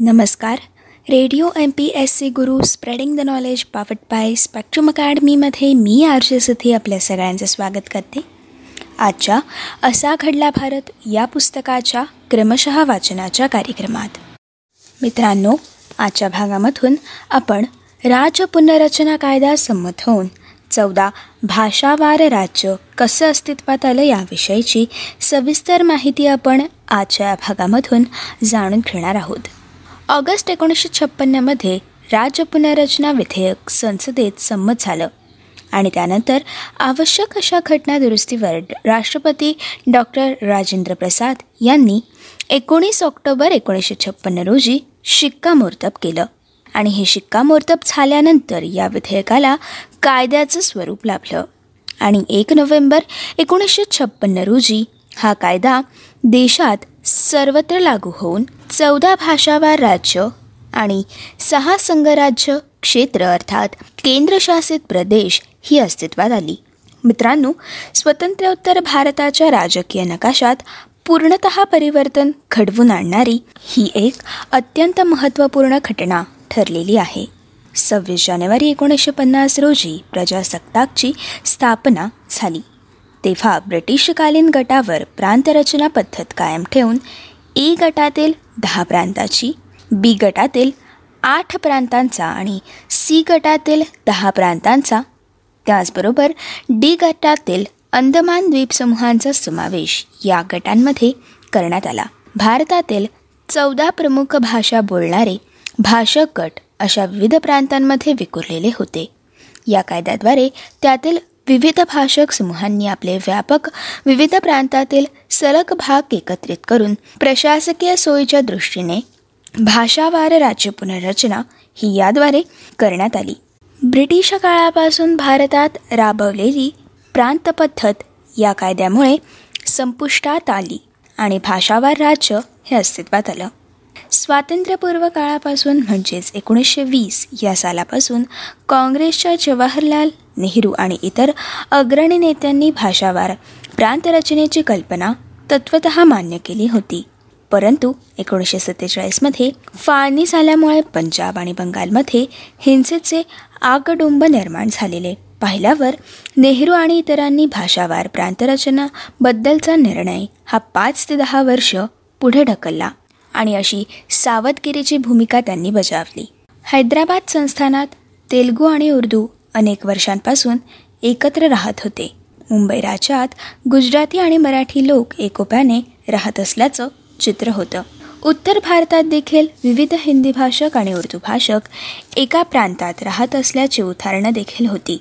नमस्कार. Radio M P S C Guru spreading the knowledge powered by Spectrum अकॅडमीमध्ये मी RJ Sithi आपल्या सगळ्यांचं स्वागत करते. आजच्या असा घडला भारत या पुस्तकाच्या क्रमशः वाचनाच्या कार्यक्रमात. मित्रांनो आजच्या भागामधून आपण राज्य पुनर्रचना कायदा संमत होऊन चौदा भाषावार राज्य कसं अस्तित्वात आलं याविषयीची सविस्तर माहिती आपण आजच्या भागामधून जाणून घेणार आहोत. ऑगस्ट एकोणीसशे छप्पन्नमध्ये राज्य पुनर्रचना विधेयक संसदेत संमत झालं. आणि त्यानंतर आवश्यक अशा घटना दुरुस्तीवर राष्ट्रपती डॉक्टर राजेंद्र प्रसाद यांनी एकोणीस ऑक्टोबर एकोणीसशे छप्पन्न रोजी शिक्कामोर्तब केलं. आणि हे शिक्कामोर्तब झाल्यानंतर या विधेयकाला कायद्याचं स्वरूप लाभलं. आणि एक नोव्हेंबर एकोणीसशे छप्पन्न रोजी हा कायदा देशात सर्वत्र लागू होऊन चौदा भाषावार राज्य आणि सहा संघराज्य क्षेत्र अर्थात केंद्रशासित प्रदेश ही अस्तित्वात आली. मित्रांनो स्वतंत्र्योत्तर भारताच्या राजकीय नकाशात पूर्णत परिवर्तन घडवून आणणारी ही एक अत्यंत महत्त्वपूर्ण घटना ठरलेली आहे. सव्वीस जानेवारी एकोणीसशे पन्नास रोजी प्रजासत्ताकची स्थापना झाली. तेव्हा ब्रिटिशकालीन गटावर प्रांतरचना पद्धत कायम ठेवून ए गटातील दहा प्रांताची बी गटातील आठ प्रांतांचा आणि सी गटातील दहा प्रांतांचा त्याचबरोबर डी गटातील अंदमान द्वीपसमूहांचा समावेश या गटांमध्ये करण्यात आला. भारतातील चौदा प्रमुख भाषा बोलणारे भाषक गट अशा विविध प्रांतांमध्ये विखुरलेले होते. या कायद्याद्वारे त्यातील विविध भाषक समूहांनी आपले व्यापक विविध प्रांतातील सलग भाग एकत्रित करून प्रशासकीय सोयीच्या दृष्टीने भाषावार राज्य पुनर्रचना ही याद्वारे करण्यात आली. ब्रिटिश काळापासून भारतात राबवलेली प्रांतपद्धत या कायद्यामुळे संपुष्टात आली आणि भाषावार राज्य हे अस्तित्वात आलं. स्वातंत्र्यपूर्व काळापासून म्हणजेच एकोणीसशे वीस या सालापासून काँग्रेसच्या जवाहरलाल नेहरू आणि इतर अग्रणी नेत्यांनी भाषावार प्रांतरचनेची कल्पना तत्वत मान्य केली होती. परंतु एकोणीसशे सत्तेचाळीसमध्ये फाळणी झाल्यामुळे पंजाब आणि बंगालमध्ये हिंसेचे आगडुंब निर्माण झालेले. पाहिल्यावर नेहरू आणि इतरांनी भाषावार प्रांतरचनाबद्दलचा निर्णय हा पाच ते दहा वर्ष पुढे ढकलला. आणि अशी सावधगिरीची भूमिका त्यांनी बजावली. हैदराबाद संस्थानात तेलगू आणि उर्दू अनेक वर्षांपासून एकत्र राहत होते. मुंबई राज्यात गुजराती आणि मराठी लोक एकोप्याने राहत असल्याचं चित्र होतं. उत्तर भारतात देखील विविध हिंदी भाषक आणि उर्दू भाषक एका प्रांतात राहत असल्याची उदाहरणं देखील होती.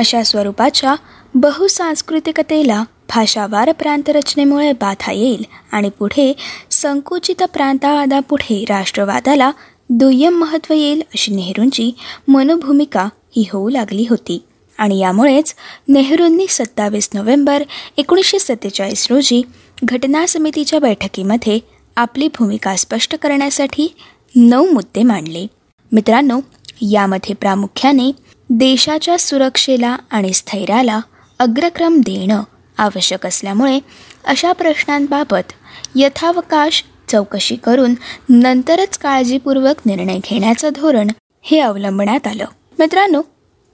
अशा स्वरूपाच्या बहुसांस्कृतिकतेला भाषावार प्रांतरचनेमुळे बाधा येईल आणि पुढे संकुचित प्रांतवादापुढे राष्ट्रवादाला दुय्यम महत्त्व येईल अशी नेहरूंची मनोभूमिका ही होऊ लागली होती. आणि यामुळेच नेहरूंनी सत्तावीस नोव्हेंबर एकोणीसशे सत्तेचाळीस रोजी घटना समितीच्या बैठकीमध्ये आपली भूमिका स्पष्ट करण्यासाठी नऊ मुद्दे मांडले. मित्रांनो यामध्ये प्रामुख्याने देशाच्या सुरक्षेला आणि स्थैर्याला अग्रक्रम देणं आवश्यक असल्यामुळे अशा प्रश्नांबाबत यथावकाश चौकशी करून नंतरच काळजीपूर्वक निर्णय घेण्याचं धोरण हे अवलंबण्यात आलं. मित्रांनो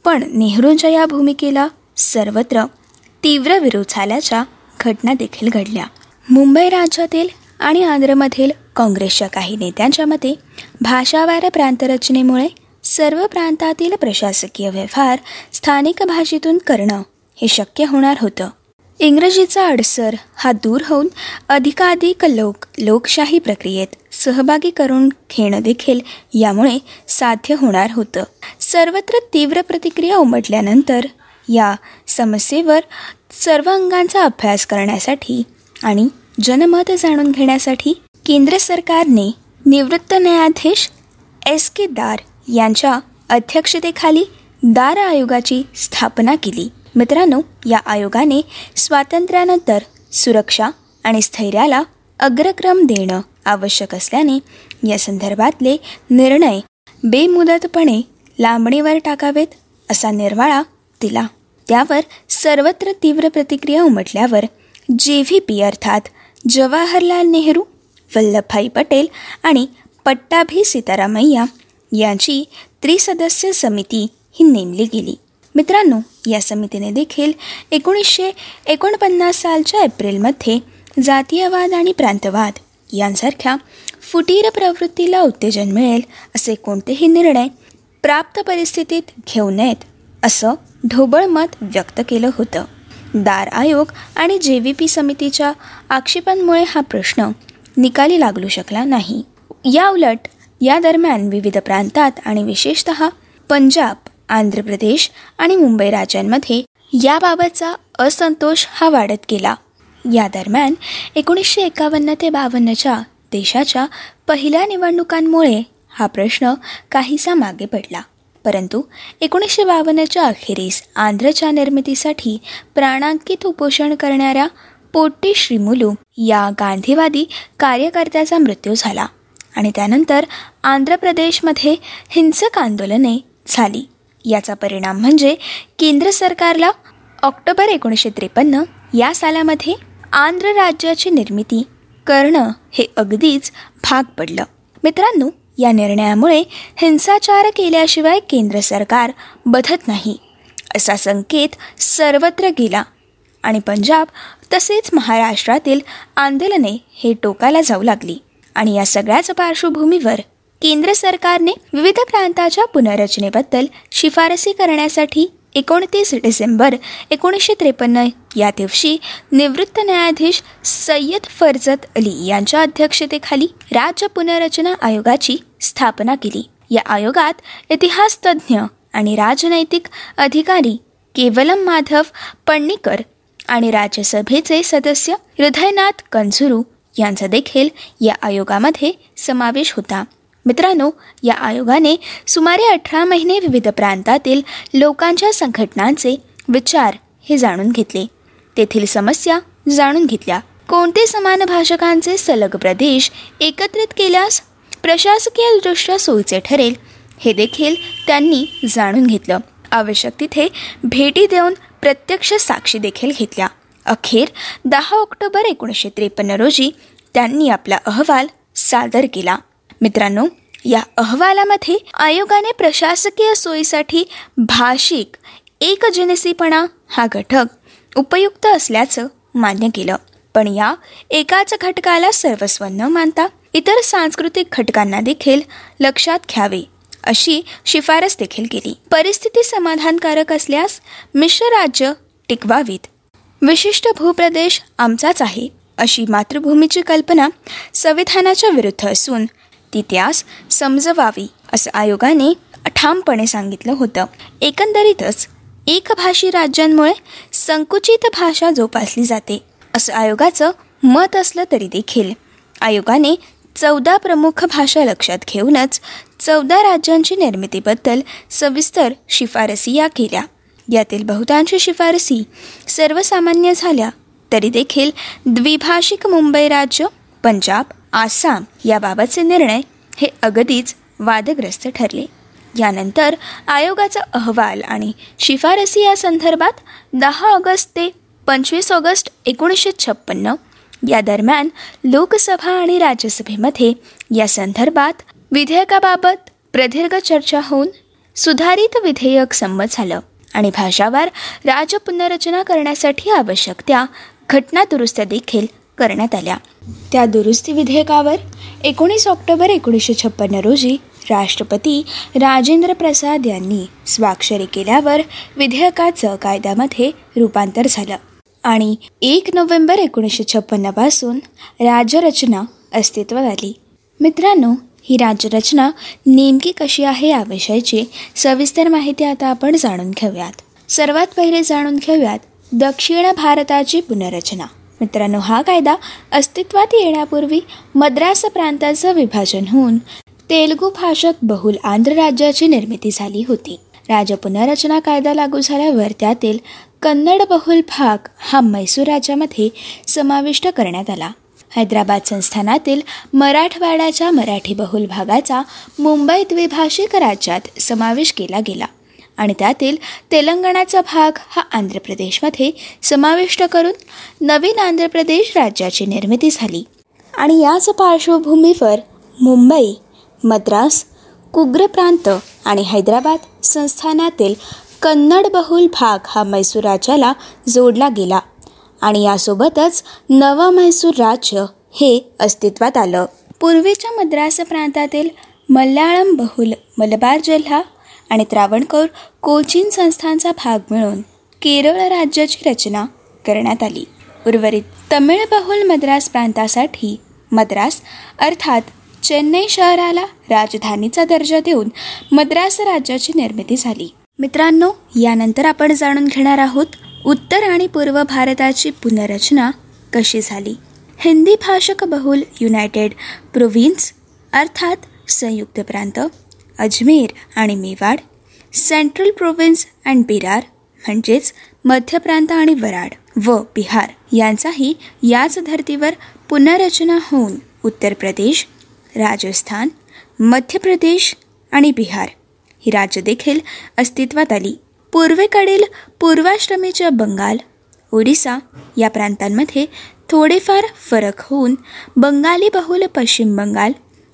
पण नेहरूंच्या या भूमिकेला सर्वत्र तीव्र विरोध झाल्याच्या घटना देखील घडल्या. मुंबई राज्यातील आणि आंध्रमधील काँग्रेसच्या काही नेत्यांच्या मते भाषावार प्रांतरचनेमुळे सर्व प्रांतातील प्रशासकीय व्यवहार स्थानिक भाषेतून करणं हे शक्य होणार होतं. इंग्रजीचा अडसर हा दूर होऊन अधिकाधिक लोक लोकशाही प्रक्रियेत सहभागी करून घेणं देखील यामुळे साध्य होणार होतं. सर्वत्र तीव्र प्रतिक्रिया उमटल्यानंतर या समस्येवर सर्व अंगांचा अभ्यास करण्यासाठी आणि जनमत जाणून घेण्यासाठी केंद्र सरकारने निवृत्त न्यायाधीश एस के दार यांच्या अध्यक्षतेखाली दार आयोगाची स्थापना केली. मित्रांनो या आयोगाने स्वातंत्र्यानंतर सुरक्षा आणि स्थैर्याला अग्रक्रम देणं आवश्यक असल्याने या संदर्भातले निर्णय बेमुदतपणे लांबणीवर टाकावेत असा निर्वाळा दिला. त्यावर सर्वत्र तीव्र प्रतिक्रिया उमटल्यावर जे व्ही पी अर्थात जवाहरलाल नेहरू वल्लभभाई पटेल आणि पट्टाभी सीतारामय्या यांची त्रिसदस्य समिती ही नेमली गेली. मित्रांनो या समितीने देखील एकोणीसशे एकोणपन्नास सालच्या एप्रिलमध्ये जातीयवाद आणि प्रांतवाद यांसारख्या फुटीर प्रवृत्तीला उत्तेजन मिळेल असे कोणतेही निर्णय प्राप्त परिस्थितीत घेऊ नयेत असं ढोबळ मत व्यक्त केलं होतं. दार आयोग आणि जे व्ही पी समितीच्या आक्षेपांमुळे हा प्रश्न निकाली लागू शकला नाही. या उलट या दरम्यान विविध प्रांतात आणि विशेषत पंजाब आंध्र प्रदेश आणि मुंबई राज्यांमध्ये याबाबतचा असंतोष हा वाढत गेला. या दरम्यान एकोणीसशे एकावन्न ते बावन्नच्या देशाच्या पहिल्या निवडणुकांमुळे हा प्रश्न काहीसा मागे पडला. परंतु एकोणीसशे बावन्नच्या अखेरीस आंध्रच्या निर्मितीसाठी प्राणांकित उपोषण करणाऱ्या पोट्टी श्रीमुलू या गांधीवादी कार्यकर्त्याचा मृत्यू झाला. आणि त्यानंतर आंध्र प्रदेशमध्ये हिंसक आंदोलने झाली. याचा परिणाम म्हणजे केंद्र सरकारला ऑक्टोबर एकोणीसशे त्रेपन्न या सालामध्ये आंध्र राज्याची निर्मिती करणं हे अगदीच भाग पडलं. मित्रांनो या निर्णयामुळे हिंसाचार केल्याशिवाय केंद्र सरकार बधत नाही असा संकेत सर्वत्र गेला. आणि पंजाब तसेच महाराष्ट्रातील आंदोलने हे टोकाला जाऊ लागली. आणि या सगळ्याच पार्श्वभूमीवर केंद्र सरकारने विविध प्रांताच्या पुनर्रचनेबद्दल शिफारसी करण्यासाठी एकोणतीस डिसेंबर एकोणीसशे त्रेपन्न या दिवशी निवृत्त न्यायाधीश सय्यद फरजत अली यांच्या अध्यक्षतेखाली राज्य पुनर्रचना आयोगाची स्थापना केली. या आयोगात इतिहास तज्ज्ञ आणि राजनैतिक अधिकारी केवलम माधव पण्णीकर आणि राज्यसभेचे सदस्य हृदयनाथ कंझुरू यांचा देखील या आयोगामध्ये समावेश होता. मित्रांनो या आयोगाने सुमारे अठरा महिने विविध प्रांतातील लोकांच्या संघटनांचे विचार हे जाणून घेतले. तेथील समस्या जाणून घेतल्या. कोणते समान भाषकांचे सलग प्रदेश एकत्रित केल्यास प्रशासकीयदृष्ट्या सोयीचे ठरेल हे देखील त्यांनी जाणून घेतलं. आवश्यक तिथे भेटी देऊन प्रत्यक्ष साक्षी देखील घेतल्या. अखेर दहा ऑक्टोबर एकोणीसशे त्रेपन्न रोजी त्यांनी आपला अहवाल सादर केला. मित्रांनो या अहवालामध्ये आयोगाने प्रशासकीय सोयीसाठी भाषिक एकजनसीपणा हा घटक उपयुक्त असल्याचं मान्य केलं. पण या एकाच घटकाला सर्वस्व न मानता इतर सांस्कृतिक घटकांना देखील लक्षात घ्यावे अशी शिफारस देखील केली. परिस्थिती समाधानकारक असल्यास मिश्र राज्य टिकवावीत. विशिष्ट भूप्रदेश आमचाच आहे अशी मातृभूमीची कल्पना संविधानाच्या विरुद्ध असून ती त्यास समजवावी असं आयोगाने ठामपणे सांगितलं होतं. एकंदरीतच एकभाषी राज्यांमुळे संकुचित भाषा जोपासली जाते असं आयोगाचं मत असलं तरी देखील. आयोगाने चौदा प्रमुख भाषा लक्षात घेऊनच चौदा राज्यांची निर्मितीबद्दल सविस्तर शिफारसी या केल्या. यातील बहुतांश शिफारसी सर्वसामान्य झाल्या तरी देखील द्विभाषिक मुंबई राज्य पंजाब आसाम याबाबतचे निर्णय हे अगदीच वादग्रस्त ठरले. यानंतर आयोगाचा अहवाल आणि शिफारसी या संदर्भात दहा ऑगस्ट ते पंचवीस ऑगस्ट एकोणीसशे छप्पन्न या दरम्यान लोकसभा आणि राज्यसभेमध्ये या संदर्भात विधेयकाबाबत प्रदीर्घ चर्चा होऊन सुधारित विधेयक संमत झालं. आणि भाषावार राज्य पुनर्रचना करण्यासाठी आवश्यक त्या घटना दुरुस्त्या देखील करण्यात आल्या. त्या दुरुस्ती विधेयकावर एकोणीस ऑक्टोबर एकोणीसशे छप्पन्न रोजी राष्ट्रपती राजेंद्र प्रसाद यांनी स्वाक्षरी केल्यावर विधेयकाचं कायद्यामध्ये रूपांतर झालं आणि एक नोव्हेंबर एकोणीसशे छप्पन्नपासून राज्यरचना अस्तित्वात आली. मित्रांनो ही राज्यरचना नेमकी कशी आहे याविषयीची सविस्तर माहिती आता आपण जाणून घेऊयात. सर्वात पहिले जाणून घेऊयात दक्षिण भारताची पुनर्रचना. मित्रांनो हा कायदा अस्तित्वात येण्यापूर्वी मद्रास प्रांताचं विभाजन होऊन तेलगू भाषक बहुल आंध्र राज्याची निर्मिती झाली होती. राज्य पुनर्रचना कायदा लागू झाल्यावर त्यातील कन्नड बहुल भाग हा मैसूर राज्यामध्ये समाविष्ट करण्यात आला. हैदराबाद संस्थानातील मराठवाड्याच्या मराठी बहुल भागाचा मुंबई द्विभाषिक राज्यात समावेश केला गेला. आणि त्यातील तेलंगणाचा भाग हा आंध्र प्रदेशमध्ये समाविष्ट करून नवीन आंध्र प्रदेश राज्याची निर्मिती झाली. आणि याच पार्श्वभूमीवर मुंबई मद्रास कुग्र प्रांत आणि हैदराबाद संस्थानातील कन्नड बहुल भाग हा मैसूर राज्याला जोडला गेला. आणि यासोबतच नवा म्हैसूर राज्य हे अस्तित्वात आलं. पूर्वीच्या मद्रास प्रांतातील मल्याळम बहुल मलबार जिल्हा आणि त्रावणकोर कोचीन संस्थांचा भाग मिळून केरळ राज्याची रचना करण्यात आली. उर्वरित तमिळ बहुल मद्रास प्रांतासाठी मद्रास अर्थात चेन्नई शहराला राजधानीचा दर्जा देऊन मद्रास राज्याची निर्मिती झाली. मित्रांनो यानंतर आपण जाणून घेणार आहोत उत्तर आणि पूर्व भारताची पुनर्रचना कशी झाली? हिंदी भाषक बहुल युनायटेड प्रोव्हिन्स अर्थात संयुक्त प्रांत अजमेर आणि मेवाड सेंट्रल प्रोव्हिन्स अँड बिरार म्हणजेच मध्य प्रांत आणि वराड व बिहार यांचाही याच धर्तीवर पुनर्रचना होऊन उत्तर प्रदेश राजस्थान मध्य प्रदेश आणि बिहार ही राज्य देखील अस्तित्वात आली. पूर्वेकडील पूर्वाश्रमीच्या बंगाल ओडिसा या प्रांतांमध्ये थोडेफार फरक होऊन बंगाली बहुल पश्चिम बंगाल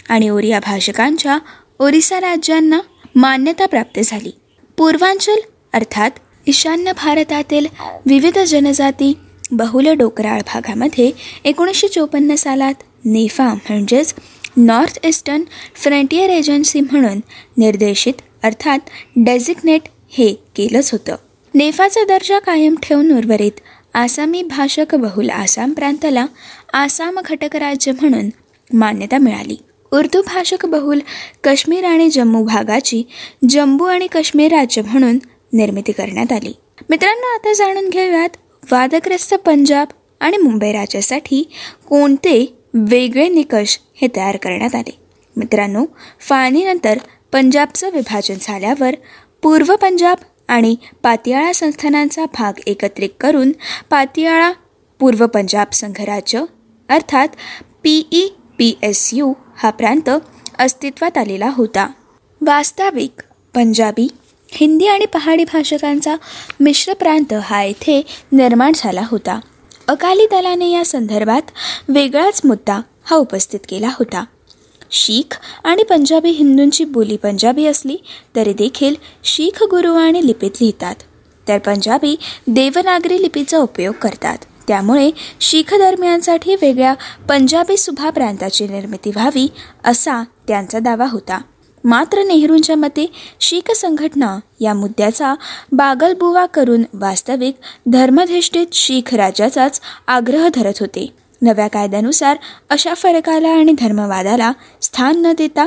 आणि ओरिया भाषकांच्या ओरिसा राज्यांना मान्यता प्राप्त झाली. पूर्वांचल अर्थात ईशान्य भारतातील विविध जनजाती बहुल डोकराळ भागामध्ये एकोणीसशे चोपन्न सालात नेफा म्हणजेच नॉर्थ ईस्टर्न फ्रंटियर एजन्सी म्हणून निर्देशित अर्थात डेझिग्नेट हे केलंच होतं. नेफाचा दर्जा कायम ठेवून उर्वरित आसामी भाषक बहुल आसाम प्रांताला आसाम घटक राज्य म्हणून मान्यता मिळाली. उर्दू भाषक बहुल काश्मीर आणि जम्मू भागाची जम्मू आणि काश्मीर राज्य म्हणून निर्मिती करण्यात आली. मित्रांनो आता जाणून घेऊयात वादग्रस्त पंजाब आणि मुंबई राज्यासाठी कोणते वेगळे निकष हे तयार करण्यात आले. मित्रांनो फाळणीनंतर पंजाबचं विभाजन झाल्यावर पूर्व पंजाब आणि पातियाळा संस्थानांचा भाग एकत्रित करून पातियाळा पूर्व पंजाब संघराज्य अर्थात पीई पी एस यू हा प्रांत अस्तित्वात आलेला होता. वास्तविक पंजाबी हिंदी आणि पहाडी भाषकांचा मिश्र प्रांत हा येथे निर्माण झाला होता. अकाली दलाने या संदर्भात वेगळाच मुद्दा हा उपस्थित केला होता. शीख आणि पंजाबी हिंदूंची बोली पंजाबी असली तरी देखील शीख गुरुवाणी लिपीत लिहितात. तर पंजाबी देवनागरी लिपीचा उपयोग करतात. त्यामुळे शीख धर्मियांसाठी वेगळ्या पंजाबी सुभा प्रांताची निर्मिती व्हावी असा त्यांचा दावा होता. मात्र नेहरूंच्या मते शीख संघटना या मुद्द्याचा बागलबुवा करून वास्तविक धर्मधिष्ठित शीख राजाचाच आग्रह धरत होते. नव्या कायद्यानुसार अशा फरकाला आणि धर्मवादाला स्थान न देता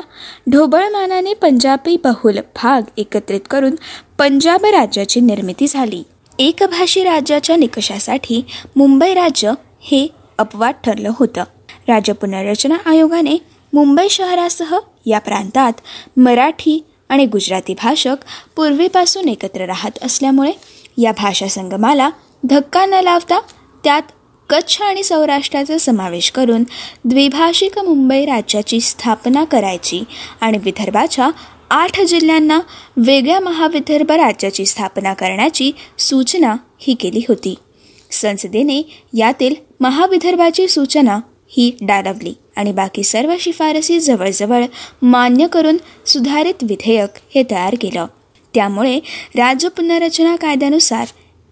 ढोबळमानाने पंजाबी बहुल भाग एकत्रित करून पंजाब राज्याची निर्मिती झाली. एकभाषी राज्याच्या निकषासाठी मुंबई राज्य हे अपवाद ठरलं होतं. राज्य पुनर्रचना आयोगाने मुंबई शहरासह या प्रांतात मराठी आणि गुजराती भाषक पूर्वीपासून एकत्र राहत असल्यामुळे या भाषा संगमाला धक्का न लावता त्यात कच्छ आणि सौराष्ट्राचा समावेश करून द्विभाषिक मुंबई राज्याची स्थापना करायची आणि विदर्भाच्या आठ जिल्ह्यांना वेगळ्या महाविदर्भ राज्याची स्थापना करण्याची सूचना ही केली होती. संसदेने यातील महाविदर्भाची सूचना ही डाळवली आणि बाकी सर्व शिफारसी जवळजवळ मान्य करून सुधारित विधेयक हे तयार केलं. त्यामुळे राज्य पुनर्रचना कायद्यानुसार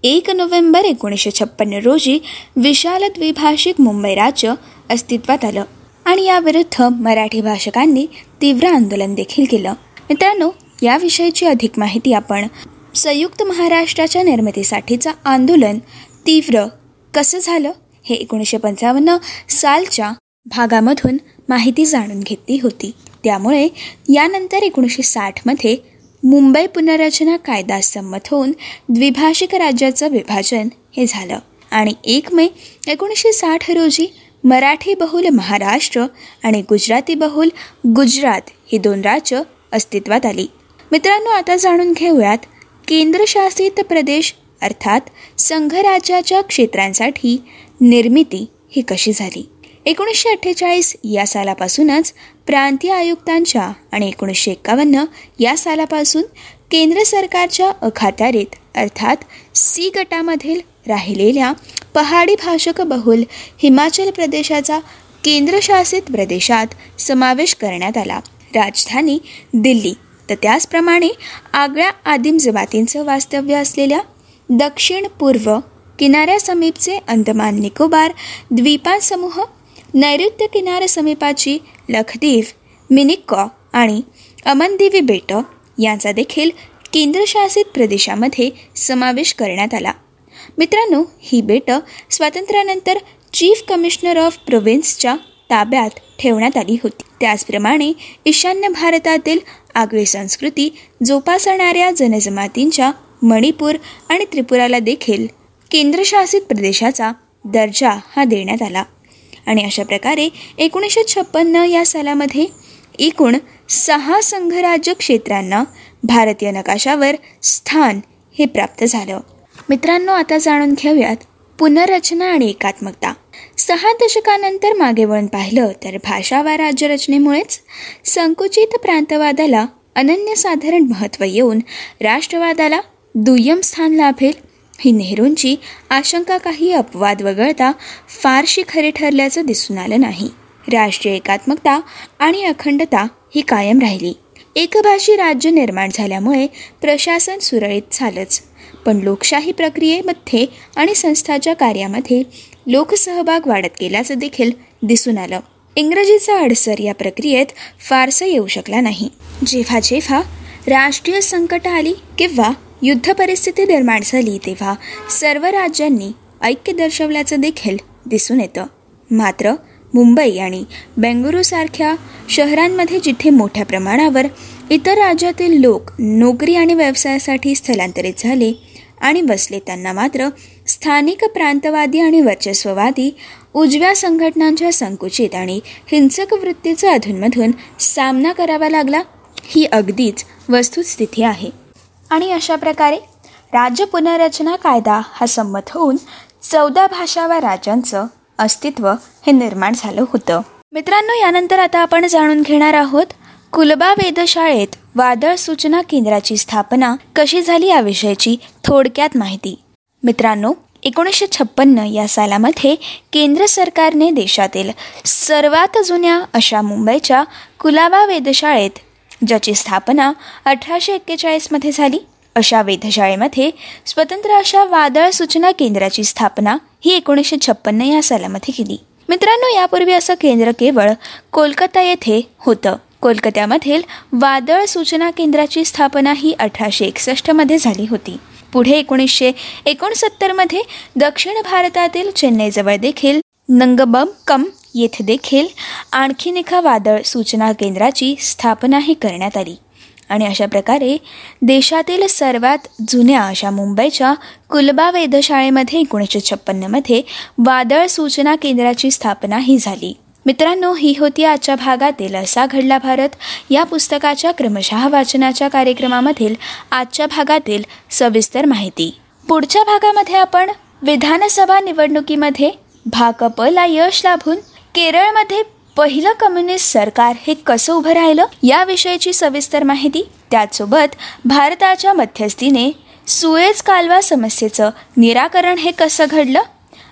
एक नोव्हेंबर एकोणीसशे छप्पन्न रोजी विशाल द्विभाषिक मुंबई राज्य अस्तित्वात आलं आणि याविरुद्ध मराठी भाषकांनी तीव्र आंदोलन देखील केलं. मित्रांनो याविषयीची अधिक माहिती आपण संयुक्त महाराष्ट्राच्या निर्मितीसाठीचं आंदोलन तीव्र कसं झालं हे एकोणीसशे पंचावन्न सालच्या भागामधून माहिती जाणून घेतली होती. त्यामुळे यानंतर एकोणीसशे साठमध्ये मुंबई पुनर्रचना कायदा संमत होऊन द्विभाषिक राज्याचं विभाजन हे झालं. आणि एक मे एकोणीसशे साठ रोजी मराठी बहुल महाराष्ट्र आणि गुजराती बहुल गुजरात ही दोन राज्य अस्तित्वात आली. मित्रांनो आता जाणून घेऊयात केंद्रशासित प्रदेश अर्थात संघराज्याच्या क्षेत्रांसाठी निर्मिती ही कशी झाली? एकोणीसशे अठ्ठेचाळीस या सालापासूनच प्रांतीय आयुक्तांच्या आणि एकोणीसशे एक्कावन्न या सालापासून केंद्र सरकारच्या अखात्यारीत अर्थात सी गटामधील राहिलेल्या पहाडी भाषक बहुल हिमाचल प्रदेशाचा केंद्रशासित प्रदेशात समावेश करण्यात आला. राजधानी दिल्ली. तर त्याचप्रमाणे आगळ्या आदिम जमातींचं वास्तव्य असलेल्या दक्षिण पूर्व किनाऱ्यासमीपचे अंदमान निकोबार द्वीपांसमूह नैऋत्य किनारसमीपाची लखदीव मिनिकॉ आणि अमनदेवी बेटं यांचा देखील केंद्रशासित प्रदेशामध्ये समावेश करण्यात आला. मित्रांनो ही बेटं स्वातंत्र्यानंतर चीफ कमिशनर ऑफ प्रोव्हिन्सच्या ताब्यात ठेवण्यात आली होती. त्याचप्रमाणे ईशान्य भारतातील आगळी संस्कृती जोपासणाऱ्या जनजमातींच्या मणिपूर आणि त्रिपुराला देखील केंद्रशासित प्रदेशाचा दर्जा हा देण्यात आला. आणि अशा प्रकारे एकोणीसशे छप्पन्न या सालामध्ये एकूण सहा संघराज्य क्षेत्रांना भारतीय नकाशावर स्थान हे प्राप्त झालं. मित्रांनो आता जाणून घेऊयात पुनर्रचना आणि एकात्मकता. सहा दशकानंतर मागे वळून पाहिलं तर भाषा वा राज्यरचनेमुळेच संकुचित प्रांतवादाला अनन्यसाधारण महत्त्व येऊन राष्ट्रवादाला दुय्यम स्थान लाभेल ही नेहरूंची आशंका काही अपवाद वगळता फारशी खरी ठरल्याचं दिसून आलं नाही. राष्ट्रीय एकात्मकता आणि अखंडता ही कायम राहिली. एकभाषी राज्य निर्माण झाल्यामुळे प्रशासन सुरळीत झालंच. पण लोकशाही प्रक्रियेमध्ये आणि संस्थाच्या कार्यामध्ये लोकसहभाग वाढत गेल्याचं देखील दिसून आलं. इंग्रजीचा अडसर या प्रक्रियेत फारसा येऊ शकला नाही. जेव्हा जेव्हा राष्ट्रीय संकट आली किंवा युद्ध परिस्थिती निर्माण झाली तेव्हा सर्व राज्यांनी ऐक्य दर्शवल्याचं देखील दिसून येतं. मात्र मुंबई आणि बेंगळुरूसारख्या शहरांमध्ये जिथे मोठ्या प्रमाणावर इतर राज्यातील लोक नोकरी आणि व्यवसायासाठी स्थलांतरित झाले आणि बसले त्यांना मात्र स्थानिक प्रांतवादी आणि वर्चस्ववादी उजव्या संघटनांच्या संकुचित आणि हिंसक वृत्तीचा अधूनमधून सामना करावा लागला ही अगदीच वस्तुस्थिती आहे. आणि अशा प्रकारे राज्य पुनर्रचना कायदा हा संमत होऊन चौदा भाषा व राज्यांचं अस्तित्व हे निर्माण झालं होतं. मित्रांनो यानंतर आता आपण जाणून घेणार आहोत कुलबा वेधशाळेत वादळ सूचना केंद्राची स्थापना कशी झाली याविषयीची थोडक्यात माहिती. मित्रांनो एकोणीसशे छप्पन्न या सालामध्ये केंद्र सरकारने देशातील सर्वात जुन्या अशा मुंबईच्या कुलाबा वेधशाळेत ज्याची स्थापना अठराशे एक्केचाळीसमध्ये झाली. अशा वेधशाळेमध्ये स्वतंत्र अशा वादळ सूचना केंद्राची स्थापना ही एकोणीसशे छप्पन्न या सालामध्ये केली. मित्रांनो यापूर्वी असं केंद्र केवळ कोलकाता येथे होतं. कोलकात्यामधील वादळ सूचना केंद्राची स्थापना ही अठराशे एकसष्टमध्ये झाली होती. पुढे एकोणीसशे एकोणसत्तरमध्ये दक्षिण भारतातील चेन्नईजवळ देखील नंगबम येथे देखील आणखीन एका वादळ सूचना केंद्राची स्थापनाही करण्यात आली. आणि अशा प्रकारे देशातील सर्वात जुन्या अशा मुंबईच्या कुलबा वेधशाळेमध्ये एकोणीसशे छप्पन्नमध्ये वादळ सूचना केंद्राची स्थापनाही झाली. मित्रांनो ही होती आजच्या भागातील असा घडला भारत. या पुस्तकाच्या क्रमशः वाचनाच्या कार्यक्रमामधील आजच्या भागातील सविस्तर माहिती. पुढच्या भागामध्ये आपण विधानसभा निवडणुकीमध्ये भाकपला यश लाभून केरळमध्ये पहिलं कम्युनिस्ट सरकार हे कसं उभं राहिलं याविषयीची सविस्तर माहिती त्याचसोबत भारताच्या मध्यस्थीने सुएज कालवा समस्येचं निराकरण हे कसं घडलं?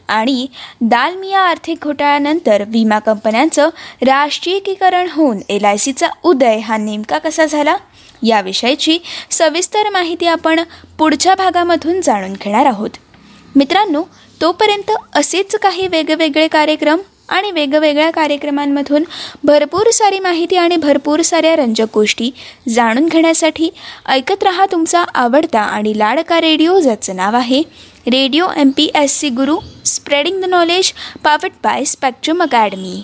आणि दालमिया आर्थिक घोटाळ्यानंतर विमा कंपन्यांचं राष्ट्रीयकीकरण होऊन एल आय सीचा उदय हा नेमका कसा झाला? याविषयीची सविस्तर माहिती आपण पुढच्या भागामधून जाणून घेणार आहोत. मित्रांनो तोपर्यंत असेच काही वेगवेगळे कार्यक्रम आणि वेगवेगळ्या कार्यक्रमांमधून भरपूर सारी माहिती आणि भरपूर साऱ्या रंजक गोष्टी जाणून घेण्यासाठी ऐकत रहा तुमचा आवडता आणि लाडका रेडिओ ज्याचं नाव आहे radio M P S C Guru spreading the knowledge powered by Spectrum Academy.